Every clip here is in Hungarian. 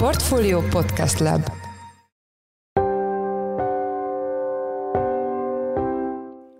Portfolio Podcast Lab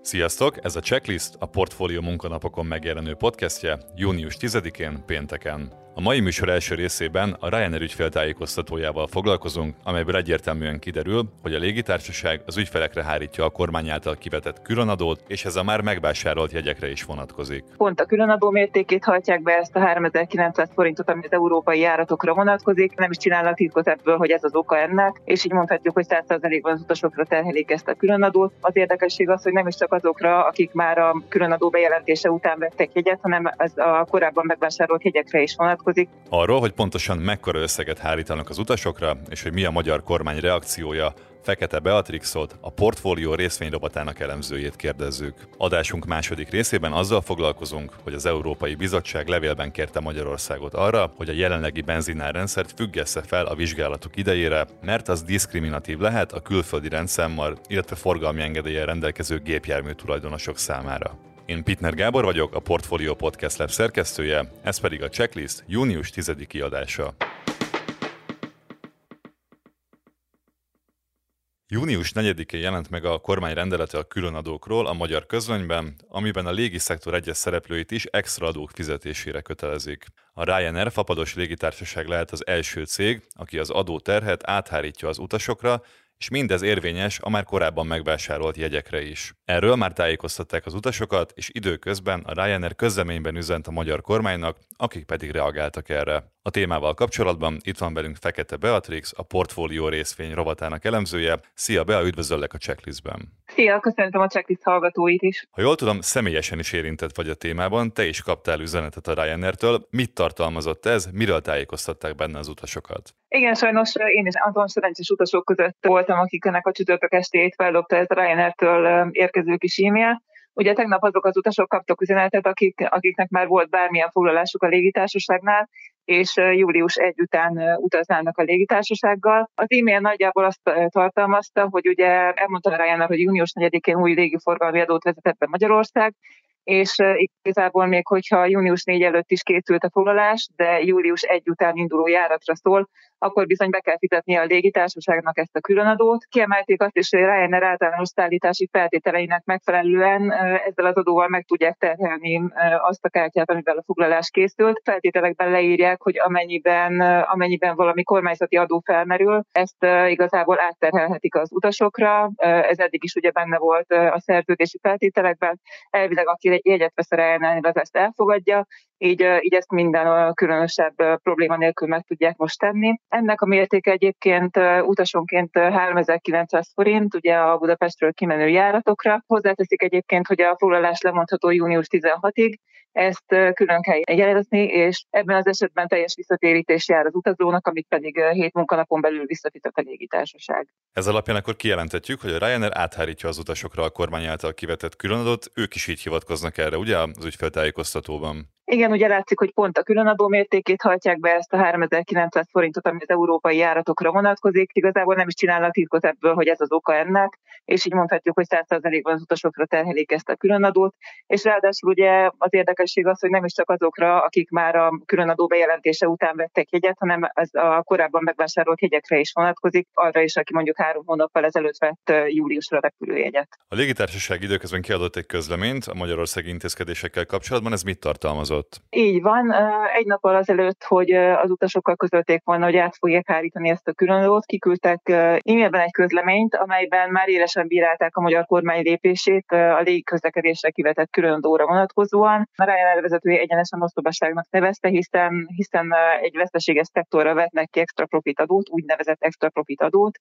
Sziasztok! Ez a Checklist a Portfolio munkanapokon megjelenő podcastje június 10-én pénteken. A mai műsor első részében a Ryanair ügyféltájékoztatójával foglalkozunk, amelyből egyértelműen kiderül, hogy a légitársaság az ügyfelekre hárítja a kormány által kivetett különadót, és ez a már megvásárolt jegyekre is vonatkozik. Pont a különadó mértékét hajtják be ezt a 3900 forintot, ami az európai járatokra vonatkozik. Nem is csinálnak titkot ebből, hogy ez az oka ennek, és így mondhatjuk, hogy 100%-ban az utasokra terhelik ezt a különadót. Az érdekesség az, hogy nem is csak azokra, akik már a különadó bejelentése után vettek jegyet, hanem ez a korábban megvásárolt jegyekre is vonatkozik vonatkozik. Arról, hogy pontosan mekkora összeget hárítanak az utasokra, és hogy mi a magyar kormány reakciója, Fekete Beatrixot, a portfólió részvényrobotának elemzőjét kérdezzük. Adásunk második részében azzal foglalkozunk, hogy az Európai Bizottság levélben kérte Magyarországot arra, hogy a jelenlegi benzinárrendszert függesse fel a vizsgálatok idejére, mert az diszkriminatív lehet a külföldi rendszámmal, illetve forgalmi engedéllyel rendelkező gépjármű tulajdonosok számára. Én Pitner Gábor vagyok, a Portfolio Podcast Lab szerkesztője, ez pedig a Checklist június 10 kiadása. Június 4-én jelent meg a kormány rendelete a különadókról a magyar közönyben, amiben a légiszektor egyes szereplőit is extra adók fizetésére kötelezik. A Ryanair fapados légitársaság lehet az első cég, aki az adó terhet áthárítja az utasokra, és mindez érvényes a már korábban megvásárolt jegyekre is. Erről már tájékoztatták az utasokat, és időközben a Ryanair közleményben üzent a magyar kormánynak, akik pedig reagáltak erre. A témával kapcsolatban itt van velünk Fekete Beatrix, a portfólió részvény rovatának elemzője. Szia Bea, üdvözöllek a checklistben. Szia, köszöntöm a checklist hallgatóit is. Ha jól tudom, személyesen is érintett vagy a témában, te is kaptál üzenetet a Ryanair-től. Mit tartalmazott ez, miről tájékoztatták benne az utasokat? Igen, sajnos én is azon szerencsés utasok között voltam, akik ennek a csütörtök estét feldobta ez a Ryanair-től érkező kis e-mail. Ugye tegnap azok az utasok kaptak üzenetet, akik, akiknek már volt bármilyen foglalásuk a légitársaságnál, és július 1 után utaznának a légitársasággal. Az e-mail nagyjából azt tartalmazta, hogy ugye elmondta Ryanair, hogy június 4-én új légiforgalmi adót vezetett be Magyarország, és igazából még hogyha június 4 előtt is készült a foglalás, de július 1 után induló járatra szól, akkor bizony be kell fizetni a légitársaságnak ezt a különadót. Kiemelték azt is, hogy Ryanair általános szállítási feltételeinek megfelelően ezzel az adóval meg tudják terhelni azt a kártyát, amivel a foglalás készült. Feltételekben leírják, hogy amennyiben, amennyiben valami kormányzati adó felmerül, ezt igazából átterhelhetik az utasokra. Ez eddig is ugye benne volt a szerződési feltételekben. Elvileg aki jegyet vesz a Ryanair, az ezt elfogadja, így, így ezt minden különösebb probléma nélkül meg tudják most tenni. Ennek a mértéke egyébként utasonként 3900 forint, ugye a Budapestről kimenő járatokra. Hozzáteszik egyébként, hogy a foglalás lemondható június 16-ig, ezt külön kell jelezni, és ebben az esetben teljes visszatérítés jár az utazónak, amit pedig 7 munkanapon belül visszafizet a légitársaság. Ez alapján akkor kijelenthetjük, hogy a Ryanair áthárítja az utasokra a kormány által kivetett különadót, ők is így hivatkoznak erre, ugye az ügyfeltájékoztatóban? Igen, ugye látszik, hogy pont a különadó mértékét hajtják be ezt a 3900 forintot, ami az európai járatokra vonatkozik. Igazából nem is csinálnak titkot ebből, hogy ez az oka ennek, és így mondhatjuk, hogy 100%-ban az utasokra terhelik ezt a különadót. És ráadásul ugye az érdekesség az, hogy nem is csak azokra, akik már a különadó bejelentése után vettek jegyet, hanem ez a korábban megvásárolt jegyekre is vonatkozik, arra is, aki mondjuk három hónappal ezelőtt vett júliusra repülőjegyet. A légitársaság időközben kiadott egy közleményt a Magyarországi intézkedésekkel kapcsolatban, ez mit tartalmazott? Adott? Így van. Egy nappal azelőtt, hogy az utasokkal közölték volna, hogy át fogják hárítani ezt a különadót, kiküldtek e-mailben egy közleményt, amelyben már élesen bírálták a magyar kormány lépését a légiközlekedésre kivetett különadóra vonatkozóan. A Ryanair vezetője egyenesen osztobaságnak nevezte, hiszen, hiszen egy veszteséges szektorra vetnek ki extra profit adót, úgynevezett extra profit adót,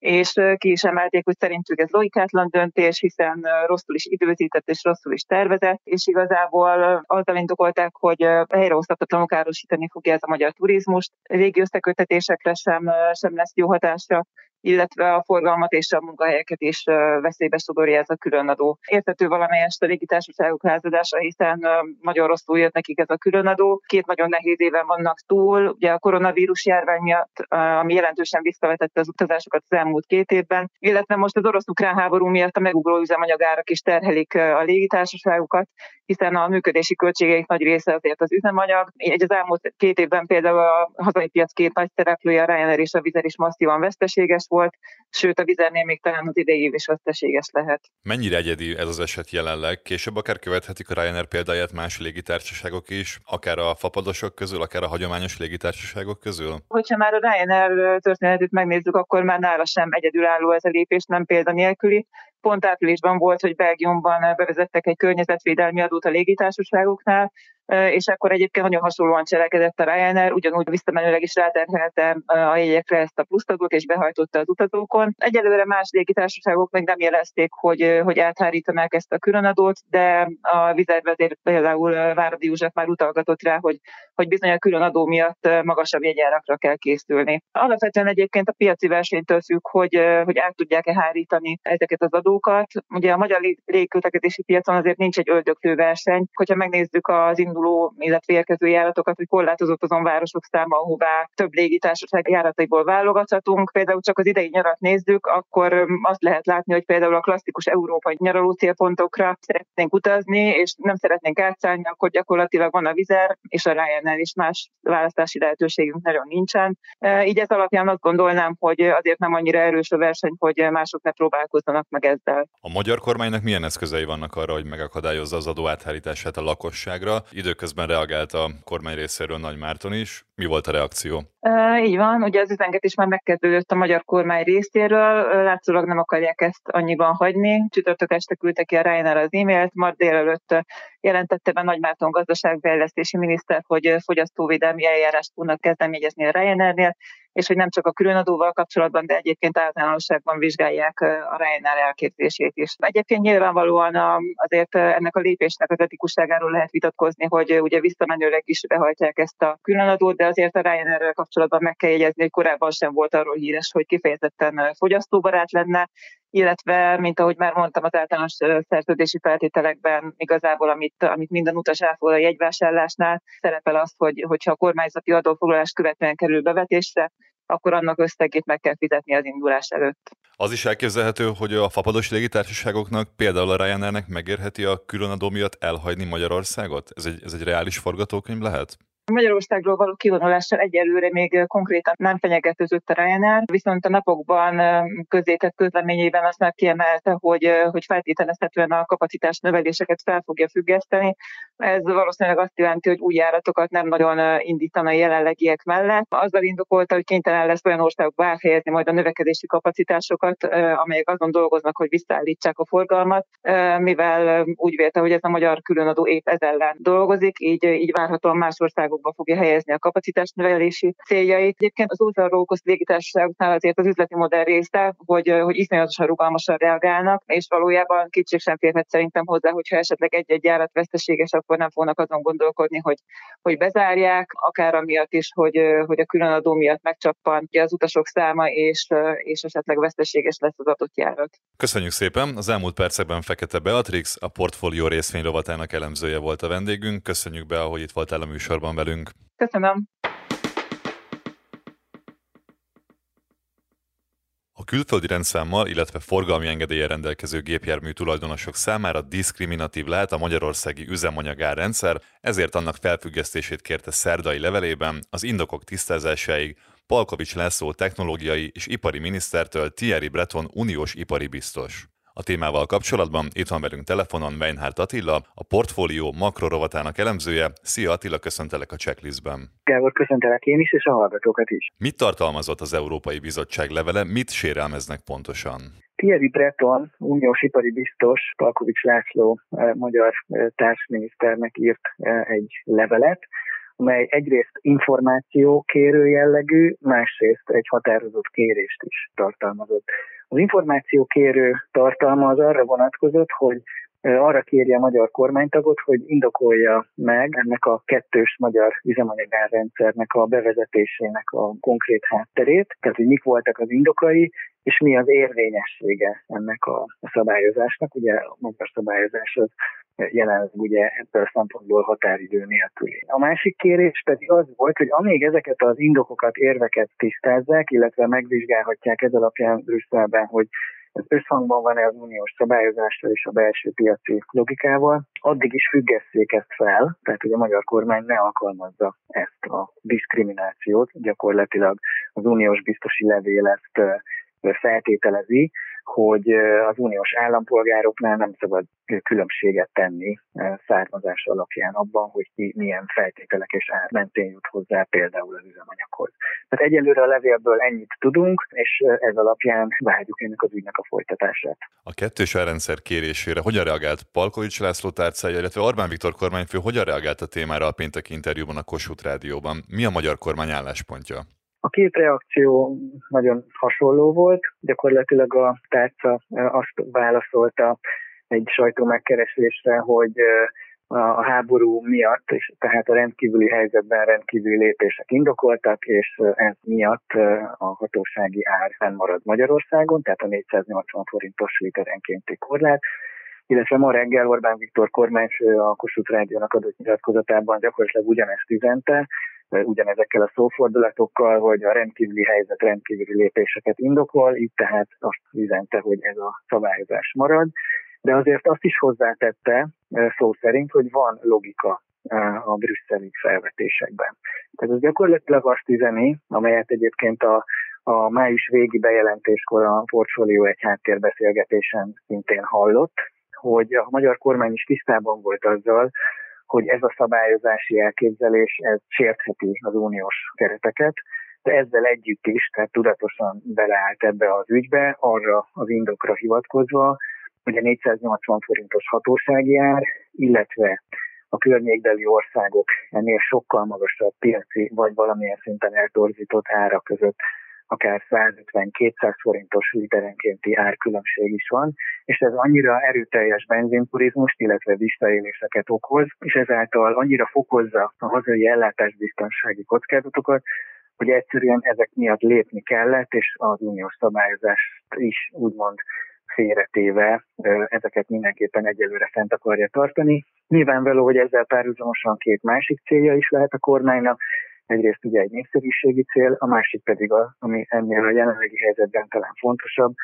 és ki is emelték, hogy szerintük ez logikátlan döntés, hiszen rosszul is időzített és rosszul is tervezett, és igazából azzal indokolták, hogy helyreosztatotlanul károsítani fogja ez a magyar turizmust. Régi összekötetésekre sem, sem lesz jó hatásra, illetve a forgalmat és a munkahelyeket is veszélybe sodorja ez a különadó. Értető valamelyest a légitársaságok lázadása, hiszen nagyon rosszul jött nekik ez a különadó. Két nagyon nehéz éven vannak túl, ugye a koronavírus járvány miatt, ami jelentősen visszavetette az utazásokat az elmúlt két évben, illetve most az orosz-ukrán háború miatt a megugró üzemanyagárak is terhelik a légitársaságokat, hiszen a működési költségeik nagy része azért az üzemanyag. Egy az elmúlt két évben például a hazai piac két nagy szereplője, a Ryanair és a Vizer is masszívan veszteséges volt, sőt a Vizernél még talán az idei év is veszteséges lehet. Mennyire egyedi ez az eset jelenleg? Később akár követhetik a Ryanair példáját más légitársaságok is, akár a fapadosok közül, akár a hagyományos légitársaságok közül? Hogyha már a Ryanair történetét megnézzük, akkor már nála sem egyedülálló ez a lépés, nem példanélküli. Pont áprilisban volt, hogy Belgiumban bevezettek egy környezetvédelmi adót a légitársaságoknál, és akkor egyébként nagyon hasonlóan cselekedett a Ryanair, ugyanúgy visszamenőleg is ráterhelte a jegyekre ezt a plusztadót, és behajtotta az utazókon. Egyelőre más légitársaságok még nem jelezték, hogy, hogy áthárítanák ezt a különadót, de a vizervezér például Váradi József már utalgatott rá, hogy, hogy bizony a különadó miatt magasabb jegyárakra kell készülni. Alapvetően egyébként a piaci versenytől függ, hogy, hogy át tudják-e hárítani ezeket az adókat. Ugye a magyar légközlekedési piacon azért nincs egy öldöklő verseny. Hogyha megnézzük az induló induló, illetve érkező járatokat, hogy korlátozott azon városok száma, ahová több légitársaság járataiból válogathatunk. Például csak az idei nyarat nézzük, akkor azt lehet látni, hogy például a klasszikus európai nyaraló célpontokra szeretnénk utazni, és nem szeretnénk átszállni, akkor gyakorlatilag van a vizer, és a Ryanair is más választási lehetőségünk nagyon nincsen. Így ez alapján azt gondolnám, hogy azért nem annyira erős a verseny, hogy mások ne próbálkozzanak meg ezzel. A magyar kormánynak milyen eszközei vannak arra, hogy megakadályozza az adó áthárítását a lakosságra? Időközben reagált a kormány részéről Nagy Márton is. Mi volt a reakció? Uh, így van, ugye az üzengetés már megkezdődött a magyar kormány részéről, látszólag nem akarják ezt annyiban hagyni. Csütörtök este küldte ki a Ryanair az e-mailt, majd délelőtt jelentette be Nagy Márton gazdaságfejlesztési miniszter, hogy fogyasztóvédelmi eljárást fognak kezdeményezni a Ryanairnél, és hogy nem csak a különadóval kapcsolatban, de egyébként általánosságban vizsgálják a Ryanair elképzését is. Egyébként nyilvánvalóan azért ennek a lépésnek az etikusságáról lehet vitatkozni, hogy ugye visszamenőleg is behajtják ezt a különadót, de azért a Ryanair kapcsolatban meg kell jegyezni, hogy korábban sem volt arról híres, hogy kifejezetten fogyasztóbarát lenne, illetve, mint ahogy már mondtam, az általános szerződési feltételekben igazából, amit, amit minden utas elfogad a jegyvásárlásnál, szerepel az, hogy hogyha a kormányzati adófoglalás követően kerül bevetésre, akkor annak összegét meg kell fizetni az indulás előtt. Az is elképzelhető, hogy a fapados légitársaságoknak, például a Ryanairnek megérheti a különadó miatt elhagyni Magyarországot? Ez egy, ez egy reális forgatókönyv lehet? Magyarországról való kivonulással egyelőre még konkrétan nem fenyegetőzött a Ryanair, viszont a napokban közzétett közleményében azt már kiemelte, hogy, hogy feltételezhetően a kapacitás növeléseket fel fogja függeszteni. Ez valószínűleg azt jelenti, hogy új járatokat nem nagyon indítana a jelenlegiek mellett. Azzal indokolta, hogy kénytelen lesz olyan országokba elhelyezni majd a növekedési kapacitásokat, amelyek azon dolgoznak, hogy visszaállítsák a forgalmat, mivel úgy vélte, hogy ez a magyar különadó épp ez ellen dolgozik, így, így várhatóan más országok országokba fogja helyezni a kapacitás növelési céljait. Egyébként az ultrarókosz légitársaságoknál azért az üzleti modell része, hogy, hogy iszonyatosan rugalmasan reagálnak, és valójában kétség sem férhet szerintem hozzá, hogyha esetleg egy-egy járat veszteséges, akkor nem fognak azon gondolkodni, hogy, hogy bezárják, akár amiatt is, hogy, hogy a különadó miatt megcsappan az utasok száma, és, és esetleg veszteséges lesz az adott járat. Köszönjük szépen! Az elmúlt percekben Fekete Beatrix, a portfólió részvényrovatának elemzője volt a vendégünk. Köszönjük be, hogy itt voltál a műsorban velünk velünk. Köszönöm. Külföldi rendszámmal, illetve forgalmi engedélye rendelkező gépjármű tulajdonosok számára diszkriminatív lehet a magyarországi üzemanyagárrendszer, ezért annak felfüggesztését kérte szerdai levelében az indokok tisztázásáig Palkovics László technológiai és ipari minisztertől Thierry Breton uniós ipari biztos. A témával kapcsolatban itt van velünk telefonon Weinhardt Attila, a portfólió makrorovatának elemzője. Szia Attila, köszöntelek a checklistben. Gábor, köszöntelek én is, és a hallgatókat is. Mit tartalmazott az Európai Bizottság levele, mit sérelmeznek pontosan? Thierry Breton, uniós ipari biztos, Palkovics László eh, magyar eh, társminiszternek írt eh, egy levelet, amely egyrészt információ kérő jellegű, másrészt egy határozott kérést is tartalmazott. Az információ kérő tartalma az arra vonatkozott, hogy arra kérje a magyar kormánytagot, hogy indokolja meg ennek a kettős magyar üzemanyagárrendszernek a bevezetésének a konkrét hátterét, tehát hogy mik voltak az indokai, és mi az érvényessége ennek a szabályozásnak. Ugye a magyar szabályozás az jelenleg ugye ebből a szempontból határidő nélküli. A másik kérés pedig az volt, hogy amíg ezeket az indokokat, érveket tisztázzák, illetve megvizsgálhatják ez alapján Brüsszelben, hogy ez összhangban van-e az uniós szabályozással és a belső piaci logikával, addig is függesszék ezt fel, tehát hogy a magyar kormány ne alkalmazza ezt a diszkriminációt, gyakorlatilag az uniós biztosi levél ezt feltételezi, hogy az uniós állampolgároknál nem szabad különbséget tenni származás alapján abban, hogy ki milyen feltételek és ár mentén jut hozzá például az üzemanyaghoz. Tehát egyelőre a levélből ennyit tudunk, és ez alapján várjuk ennek az ügynek a folytatását. A kettős elrendszer kérésére hogyan reagált Palkovics László tárcája, illetve Orbán Viktor kormányfő hogyan reagált a témára a péntek interjúban a Kossuth Rádióban? Mi a magyar kormány álláspontja? A két reakció nagyon hasonló volt. Gyakorlatilag a tárca azt válaszolta egy sajtó megkeresésre, hogy a háború miatt, és tehát a rendkívüli helyzetben rendkívüli lépések indokoltak, és ez miatt a hatósági ár fennmarad Magyarországon, tehát a 480 forintos literenkénti korlát, illetve ma reggel Orbán Viktor kormányfő a Kossuth Rádiónak adott nyilatkozatában gyakorlatilag ugyanezt üzente, ugyanezekkel a szófordulatokkal, hogy a rendkívüli helyzet rendkívüli lépéseket indokol, itt tehát azt üzente, hogy ez a szabályozás marad, de azért azt is hozzátette szó szerint, hogy van logika a brüsszeli felvetésekben. Tehát ez gyakorlatilag azt üzeni, amelyet egyébként a, a május végi bejelentéskor a portfólió egy háttérbeszélgetésen szintén hallott, hogy a magyar kormány is tisztában volt azzal, hogy ez a szabályozási elképzelés ez sértheti az uniós kereteket, de ezzel együtt is, tehát tudatosan beleállt ebbe az ügybe, arra az indokra hivatkozva, hogy a 480 forintos hatósági ár, illetve a környékbeli országok ennél sokkal magasabb piaci vagy valamilyen szinten eltorzított ára között akár 150-200 forintos literenkénti árkülönbség is van, és ez annyira erőteljes benzinturizmust, illetve visszaéléseket okoz, és ezáltal annyira fokozza a hazai ellátásbiztonsági kockázatokat, hogy egyszerűen ezek miatt lépni kellett, és az uniós szabályozást is úgymond félretéve ezeket mindenképpen egyelőre fent akarja tartani. Nyilvánvaló, hogy ezzel párhuzamosan két másik célja is lehet a kormánynak. Egyrészt ugye egy népszerűségi cél, a másik pedig, a, ami ennél a jelenlegi helyzetben talán fontosabb,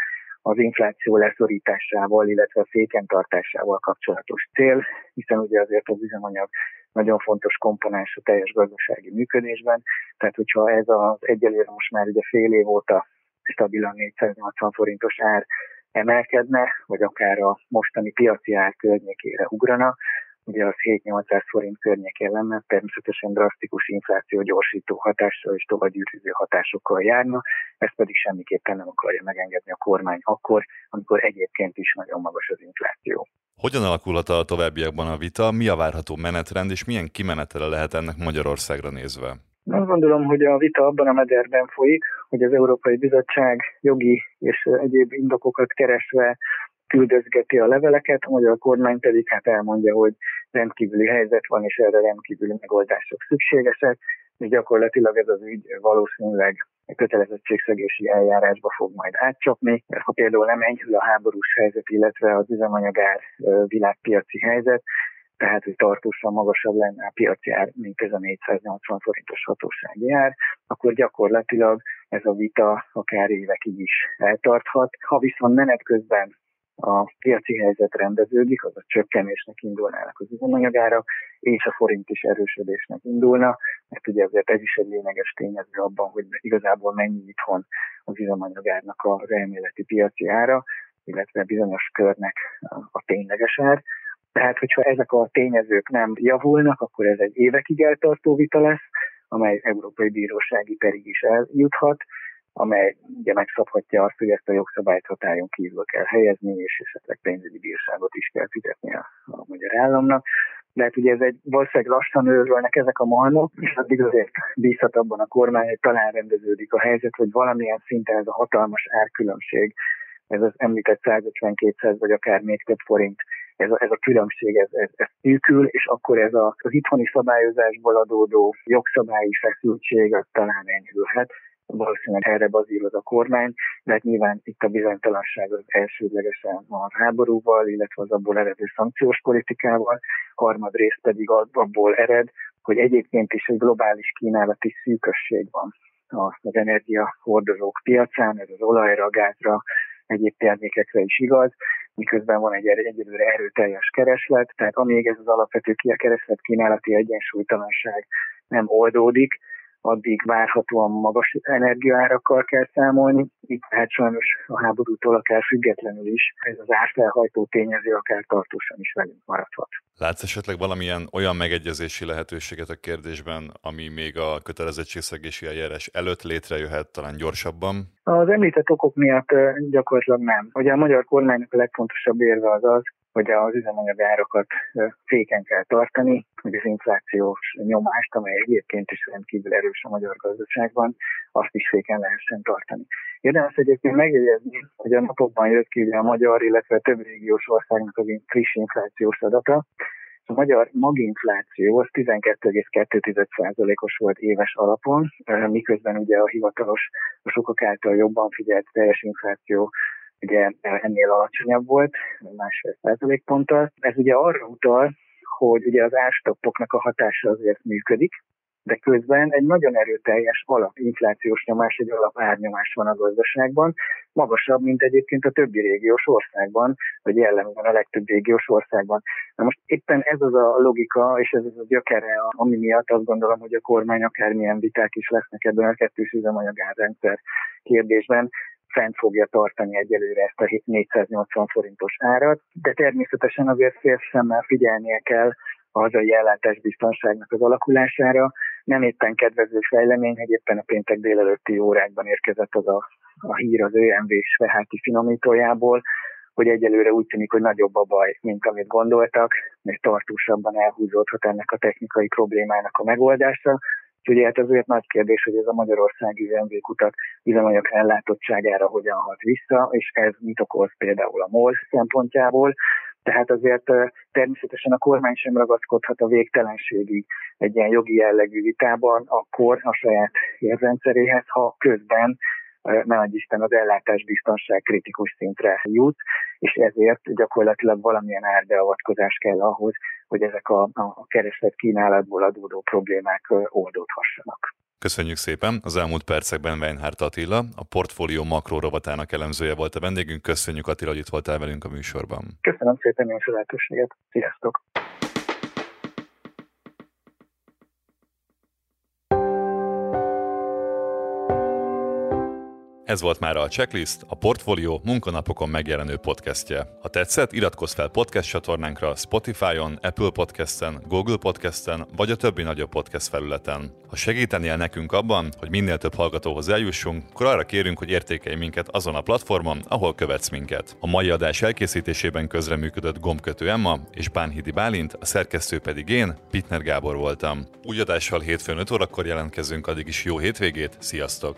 az infláció leszorításával, illetve a féken tartásával kapcsolatos cél, hiszen ugye azért az üzemanyag nagyon fontos komponens a teljes gazdasági működésben, tehát hogyha ez az egyelőre most már ugye fél év óta stabilan 480 forintos ár emelkedne, vagy akár a mostani piaci ár környékére ugrana, ugye az 7-800 forint környékén lenne, természetesen drasztikus infláció gyorsító hatással és tovagyűrűző hatásokkal járna, ezt pedig semmiképpen nem akarja megengedni a kormány akkor, amikor egyébként is nagyon magas az infláció. Hogyan alakulhat a továbbiakban a vita, mi a várható menetrend, és milyen kimenetele lehet ennek Magyarországra nézve? Azt gondolom, hogy a vita abban a mederben folyik, hogy az Európai Bizottság jogi és egyéb indokokat keresve küldözgeti a leveleket, a magyar kormány pedig hát elmondja, hogy rendkívüli helyzet van, és erre rendkívüli megoldások szükségesek, és gyakorlatilag ez az ügy valószínűleg kötelezettségszegési eljárásba fog majd átcsapni. Ha például nem enyhül a háborús helyzet, illetve az üzemanyagár világpiaci helyzet, tehát hogy tartósan magasabb lenne a piaci ár, mint ez a 480 forintos hatósági ár, akkor gyakorlatilag ez a vita akár évekig is eltarthat. Ha viszont menet közben a piaci helyzet rendeződik, az a csökkenésnek indulnának az üzemanyagára, és a forint is erősödésnek indulna, mert ugye azért ez is egy lényeges tényező abban, hogy igazából mennyi itthon az üzemanyagárnak az elméleti piaci ára, illetve bizonyos körnek a tényleges ár. Tehát, hogyha ezek a tényezők nem javulnak, akkor ez egy évekig eltartó vita lesz, amely Európai Bírósági perig is eljuthat, amely ugye megszabhatja azt, hogy ezt a jogszabályt hatályon kívül kell helyezni, és esetleg pénzügyi bírságot is kell fizetni a, a magyar államnak. De hát ugye ez egy valószínűleg lassan őrölnek ezek a malmok, és addig azért bízhat abban a kormány, hogy talán rendeződik a helyzet, hogy valamilyen szinten ez a hatalmas árkülönbség ez az említett 150-200 vagy akár még több forint ez a, ez a különbség, ez, ez, ez szűkül, és akkor ez a, az itthoni szabályozásból adódó jogszabályi feszültség az talán enyhülhet. Valószínűleg erre bazíroz a kormány, de hát nyilván itt a bizonytalanság az elsődlegesen a háborúval, illetve az abból eredő szankciós politikával, harmadrészt pedig abból ered, hogy egyébként is egy globális kínálati szűkösség van az energiahordozók piacán, ez az olajra, gázra, egyéb termékekre is igaz, miközben van egy egyelőre erőteljes kereslet, tehát amíg ez az alapvető kereslet kínálati egyensúlytalanság nem oldódik, addig várhatóan magas energiaárakkal kell számolni, így tehát sajnos a háborútól akár függetlenül is ez az árfelhajtó tényező akár tartósan is velünk maradhat. Látsz esetleg valamilyen olyan megegyezési lehetőséget a kérdésben, ami még a kötelezettségszegési eljárás előtt létrejöhet, talán gyorsabban? Az említett okok miatt gyakorlatilag nem. Ugye a magyar kormánynak a legfontosabb érve az az, hogy az üzemanyag árakat féken kell tartani, hogy az inflációs nyomást, amely egyébként is rendkívül erős a magyar gazdaságban, azt is féken lehessen tartani. Érdemes egyébként megjegyezni, hogy a napokban jött ki a magyar, illetve több régiós országnak az friss inflációs adata. A magyar maginfláció az 12,2%-os volt éves alapon, miközben ugye a hivatalos, a sokak által jobban figyelt teljes infláció ugye ennél alacsonyabb volt, másfél százalékponttal. Ez ugye arra utal, hogy ugye az ástoppoknak a hatása azért működik, de közben egy nagyon erőteljes alapinflációs nyomás, egy alapárnyomás van a gazdaságban, magasabb, mint egyébként a többi régiós országban, vagy jellemzően a legtöbb régiós országban. Na most éppen ez az a logika, és ez az a gyökere, ami miatt azt gondolom, hogy a kormány akármilyen viták is lesznek ebben a kettős üzemanyagárrendszer kérdésben, fent fogja tartani egyelőre ezt a 480 forintos árat, de természetesen azért szemmel figyelnie kell a hazai ellátásbiztonságnak az alakulására. Nem éppen kedvező fejlemény, hogy éppen a péntek délelőtti órákban érkezett az a, a hír az ÖMV Sveháti finomítójából, hogy egyelőre úgy tűnik, hogy nagyobb a baj, mint amit gondoltak, és tartósabban elhúzódhat ennek a technikai problémának a megoldása. Úgyhogy hát azért nagy kérdés, hogy ez a magyarországi UMV kutak üzemanyag ellátottságára hogyan hat vissza, és ez mit okoz például a MOL szempontjából. Tehát azért természetesen a kormány sem ragaszkodhat a végtelenségig egy ilyen jogi jellegű vitában, akkor a saját érrendszeréhez, ha közben ne adj Isten az ellátásbiztonság kritikus szintre jut, és ezért gyakorlatilag valamilyen árbeavatkozás kell ahhoz, hogy ezek a, a kereslet kínálatból adódó problémák oldódhassanak. Köszönjük szépen! Az elmúlt percekben Weinhardt Attila, a portfólió makro rovatának elemzője volt a vendégünk. Köszönjük Attila, hogy itt voltál velünk a műsorban. Köszönöm szépen én a lehetőséget. Sziasztok! Ez volt már a Checklist, a Portfolio munkanapokon megjelenő podcastje. Ha tetszett, iratkozz fel podcast csatornánkra Spotify-on, Apple Podcast-en, Google Podcast-en, vagy a többi nagyobb podcast felületen. Ha segítenél nekünk abban, hogy minél több hallgatóhoz eljussunk, akkor arra kérünk, hogy értékelj minket azon a platformon, ahol követsz minket. A mai adás elkészítésében közreműködött Gombkötő Emma és Bánhidi Bálint, a szerkesztő pedig én, Pitner Gábor voltam. Új adással hétfőn 5 órakor jelentkezünk, addig is jó hétvégét, sziasztok!